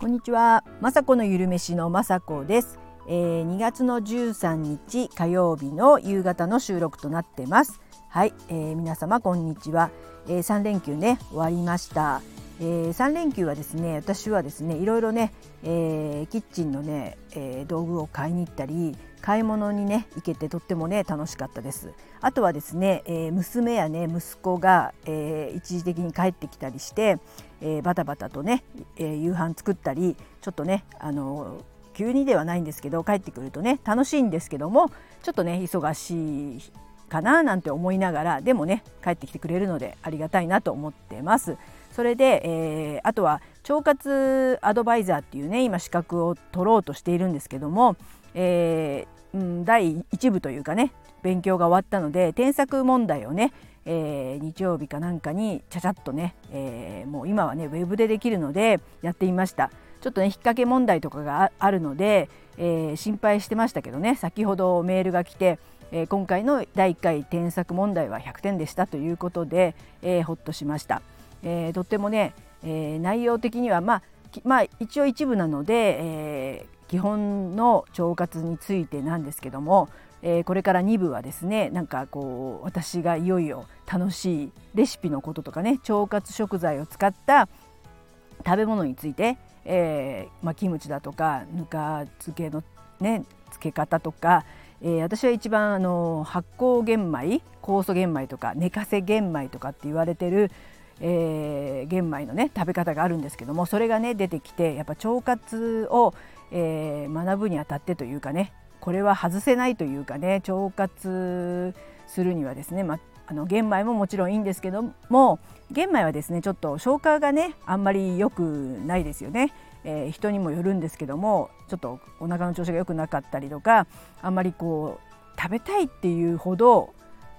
こんにちは、まさこのゆるめしのまさこです、えー、2月の13日火曜日の夕方の収録となってます。はい、えー、皆様こんにちは、えー、3連休ね終わりました。えー、3連休はですね私はですねいろいろね、えー、キッチンのね、えー、道具を買いに行ったり買い物にね行けてとってもね楽しかったです。あとはですね、えー、娘やね息子が、えー、一時的に帰ってきたりして、えー、バタバタとね、えー、夕飯作ったりちょっとねあの急にではないんですけど帰ってくるとね楽しいんですけどもちょっとね忙しいかななんて思いながらでもね帰ってきてくれるのでありがたいなと思ってます。それで、えー、あとは腸活アドバイザーっていうね今資格を取ろうとしているんですけども、えー、うん、第1部というかね勉強が終わったので添削問題をね、えー、日曜日かなんかにちゃちゃっとね、えー、もう今はねウェブでできるのでやってみましたちょっとね引っ掛け問題とかがあるので、えー、心配してましたけどね先ほどメールが来て、え今回の第1回添削問題は100点でしたということで、えほっとしました。え、とってもね、え、内容的にはまあまあ一応一部なので、えー、基本の腸活についてなんですけども、えー、これから2部はですねなんかこう私がいよいよ楽しいレシピのこととかね腸活食材を使った食べ物について、えーまあ、キムチだとかぬか漬けのね漬け方とか、えー、私は一番あの発酵玄米酵素玄米とか寝かせ玄米とかって言われてるえー、玄米のね食べ方があるんですけどもそれがね出てきてやっぱ腸活を、えー、学ぶにあたってというかねこれは外せないというかね腸活するにはですね、まあの玄米ももちろんいいんですけども玄米はですねちょっと消化がねあんまり良くないですよね。えー、人にもよるんですけどもちょっとお腹の調子が良くなかったりとかあんまりこう食べたいっていうほど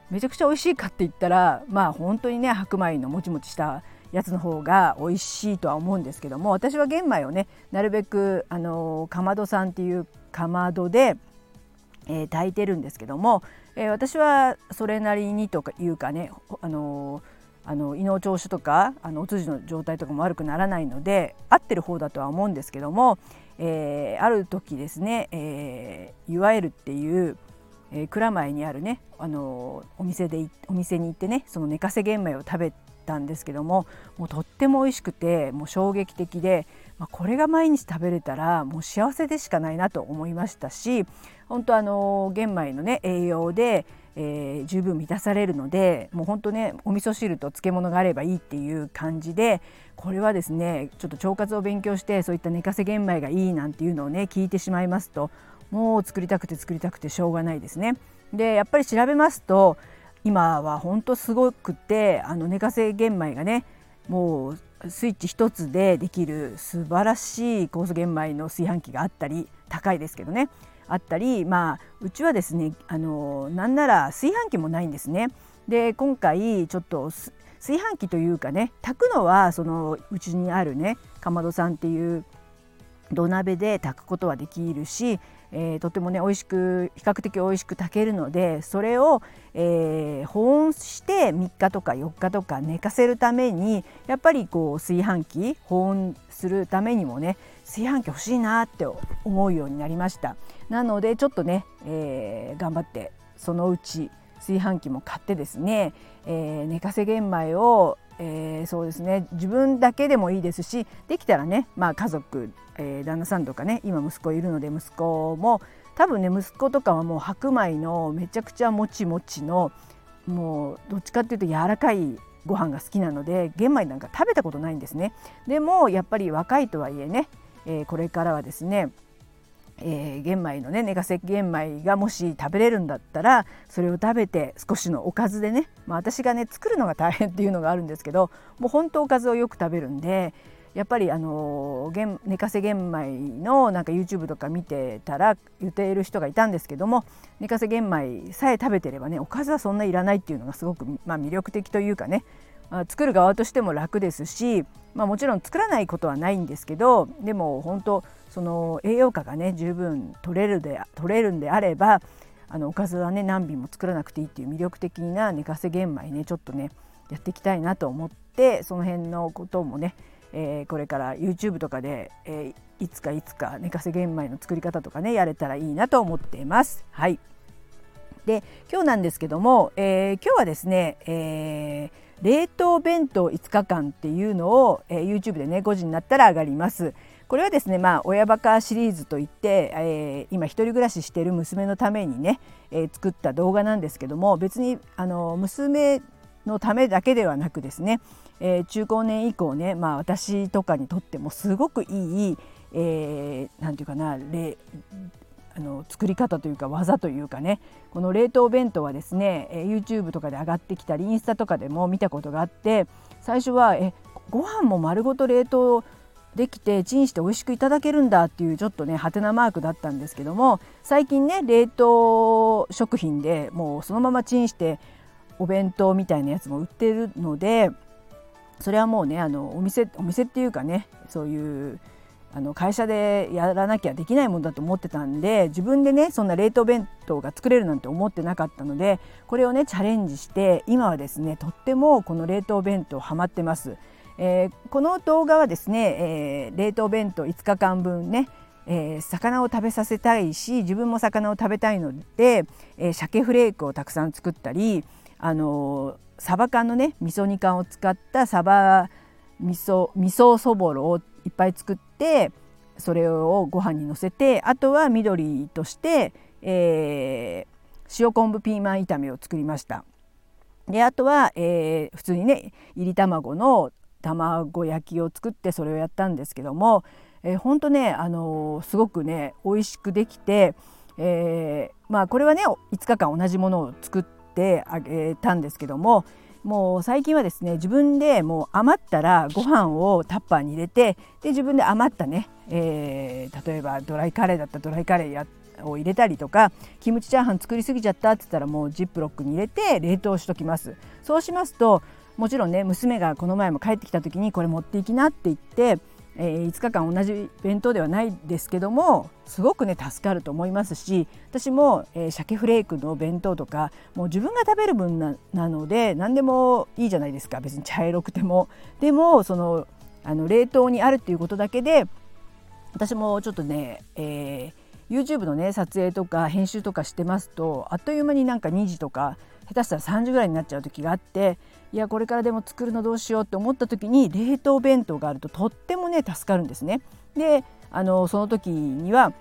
めちゃくちゃ美味しいかって言ったらまあ本当にね白米のもちもちしたやつの方が美味しいとは思うんですけども私は玄米をねなるべくあのかまどさんっていうかまどで、えー、抱いてるんですけども、えー、私はそれなりにとかいうかねあのあの胃の調子とかあのお通じの状態とかも悪くならないので合ってる方だとは思うんですけども、えー、ある時ですね、えー、いわゆるっていうえー、蔵前にあるねあのお店でお店に行ってねその寝かせ玄米を食べたんですけどももうとっても美味しくてもう衝撃的で、まあ、これが毎日食べれたらもう幸せでしかないなと思いましたし本当あの玄米のね栄養で、えー、十分満たされるのでもう本当ねお味噌汁と漬物があればいいっていう感じでこれはですねちょっと腸活を勉強してそういった寝かせ玄米がいいなんていうのをね聞いてしまいますともう作りたくて作りたくてしょうがないですね。でやっぱり調べますと今は本当すごくてあの寝かせ玄米がねもうスイッチ一つでできる素晴らしい酵素玄米の炊飯器があったり高いですけどねあったりまあうちはですねあのなんなら炊飯器もないんですね。で今回ちょっと炊飯器というかね炊くのはそのうちにあるねかまどさんっていう土鍋で炊くことはできるしえー、とてもね美味しく比較的美味しく炊けるのでそれを、えー、保温して3日とか4日とか寝かせるためにやっぱりこう炊飯器保温するためにもね炊飯器欲しいなって思うようになりました。なのでちょっとね、えー、頑張ってそのうち炊飯器も買ってですね、えー、寝かせ玄米をえー、そうですね自分だけでもいいですしできたらね、まあ、家族、えー、旦那さんとかね今息子いるので息子も多分ね息子とかはもう白米のめちゃくちゃもちもちのもうどっちかっていうと柔らかいご飯が好きなので玄米なんか食べたことないんですね。でもやっぱり若いとはいえね、えー、これからはですねえー、玄米のね寝かせ玄米がもし食べれるんだったらそれを食べて少しのおかずでね、まあ、私がね作るのが大変っていうのがあるんですけどもう本当おかずをよく食べるんでやっぱりあの寝かせ玄米のなんか YouTube とか見てたら言っている人がいたんですけども寝かせ玄米さえ食べてればねおかずはそんないらないっていうのがすごく、まあ、魅力的というかね、まあ、作る側としても楽ですし、まあ、もちろん作らないことはないんですけどでも本当その栄養価がね十分取れるで取れるんであればあのおかずはね何品も作らなくていいっていう魅力的な寝かせ玄米ねちょっとねやっていきたいなと思ってその辺のこともね、えー、これから YouTube とかで、えー、いつかいつか寝かせ玄米の作り方とかねやれたらいいなと思っています。はいで今日なんですけども、えー、今日はですね、えー、冷凍弁当5日間っていうのを、えー、YouTube でね5時になったら上がります。これはですねまあ親バカシリーズといって、えー、今一人暮らししている娘のためにね、えー、作った動画なんですけども別にあの娘のためだけではなくですね、えー、中高年以降ね、まあ、私とかにとってもすごくいい、えー、なんていうかなあの作り方というか技というかねこの冷凍弁当はですね、え YouTube とかで上がってきたりインスタとかでも見たことがあって最初はえご飯も丸ごと冷凍できてチンして美味しくいただけるんだっていうちょっとねハテナマークだったんですけども最近ね冷凍食品でもうそのままチンしてお弁当みたいなやつも売ってるのでそれはもうねあのお店お店っていうかねそういうあの会社でやらなきゃできないもんだと思ってたんで自分でねそんな冷凍弁当が作れるなんて思ってなかったのでこれをねチャレンジして今はですねとってもこの冷凍弁当ハマってます。えー、この動画はですね、えー、冷凍弁当5日間分ねえー、魚を食べさせたいし自分も魚を食べたいので、えー、鮭フレークをたくさん作ったり、あのサバ缶のね味噌煮缶を使ったサバ味噌味噌そぼろをいっぱい作ってそれをご飯にのせてあとは緑として、えー、塩昆布ピーマン炒めを作りました。であとは、えー、普通にねいり卵の卵焼きを作ってそれをやったんですけども、えー、ほんとね、あのー、すごくね美味しくできて、えー、まあこれはね5日間同じものを作ってあげたんですけどももう最近はですね自分でもう余ったらご飯をタッパーに入れてで自分で余ったね、えー、例えばドライカレーだったらドライカレーやを入れたりとかキムチチャーハン作りすぎちゃったって言ったらもうジップロックに入れて冷凍しときます。そうしますともちろんね娘がこの前も帰ってきた時にこれ持っていきなって言って、えー、5日間同じ弁当ではないですけどもすごくね助かると思いますし私も、えー、鮭フレークの弁当とかもう自分が食べる分ななので何でもいいじゃないですか別に茶色くても。でもそのあの冷凍にあるっていうことだけで私もちょっとね、えー、YouTube のね撮影とか編集とかしてますとあっという間になんか2時とか下手したら3時ぐらいになっちゃう時があっていやこれからでも作るのどうしようって思った時に冷凍弁当があるととってもね助かるんですね。であのその時には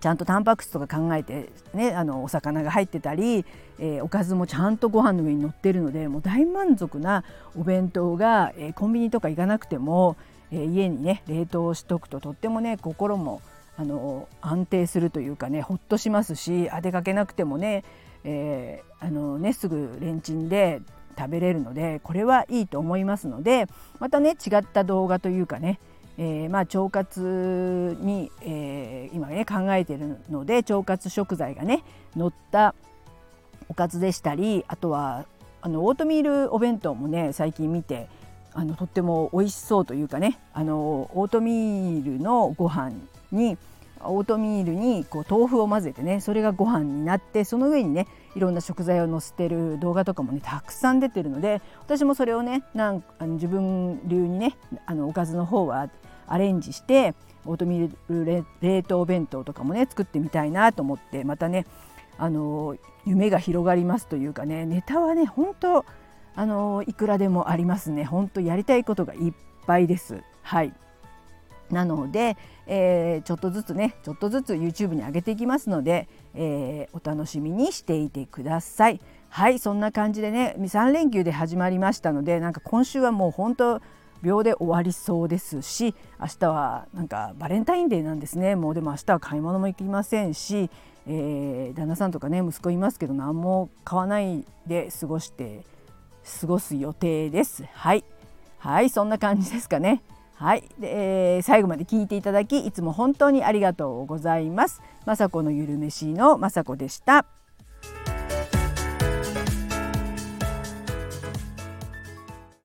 ちゃんとタンパク質とか考えて、ね、あのお魚が入ってたり、えー、おかずもちゃんとご飯の上に乗ってるのでもう大満足なお弁当が、えー、コンビニとか行かなくても、えー、家にね冷凍しとくととってもね心もあの安定するというかねほっとしますしあ出かけなくてもねえー、あのねすぐレンチンで食べれるのでこれはいいと思いますのでまたね違った動画というかね、えー、まあ腸活に、えー、今ね考えているので腸活食材がね乗ったおかずでしたりあとはあのオートミールお弁当もね最近見てあのとっても美味しそうというかねあのオートミールのご飯にオートミールにこう豆腐を混ぜてねそれがご飯になってその上にねいろんな食材を載せてる動画とかもねたくさん出てるので私もそれをねなんあの自分流にねあのおかずの方はアレンジしてオートミール冷凍弁当とかもね作ってみたいなと思ってまたねあの夢が広がりますというかねネタはね本当あのいくらでもありますね。本当やりたいことがいっぱいです。はい。なので、えー、ちょっとずつねちょっとずつ YouTube に上げていきますので、えー、お楽しみにしていてください。はいそんな感じでね3連休で始まりましたのでなんか今週はもう本当秒で終わりそうですし明日はなんかバレンタインデーなんですねもうでも明日は買い物も行きませんし、えー、旦那さんとかね息子いますけど何も買わないで過ごして過ごす予定です。はいはいそんな感じですかね。はい、で、えー、最後まで聞いていただきいつも本当にありがとうございます。雅子のゆるめしの雅子でした。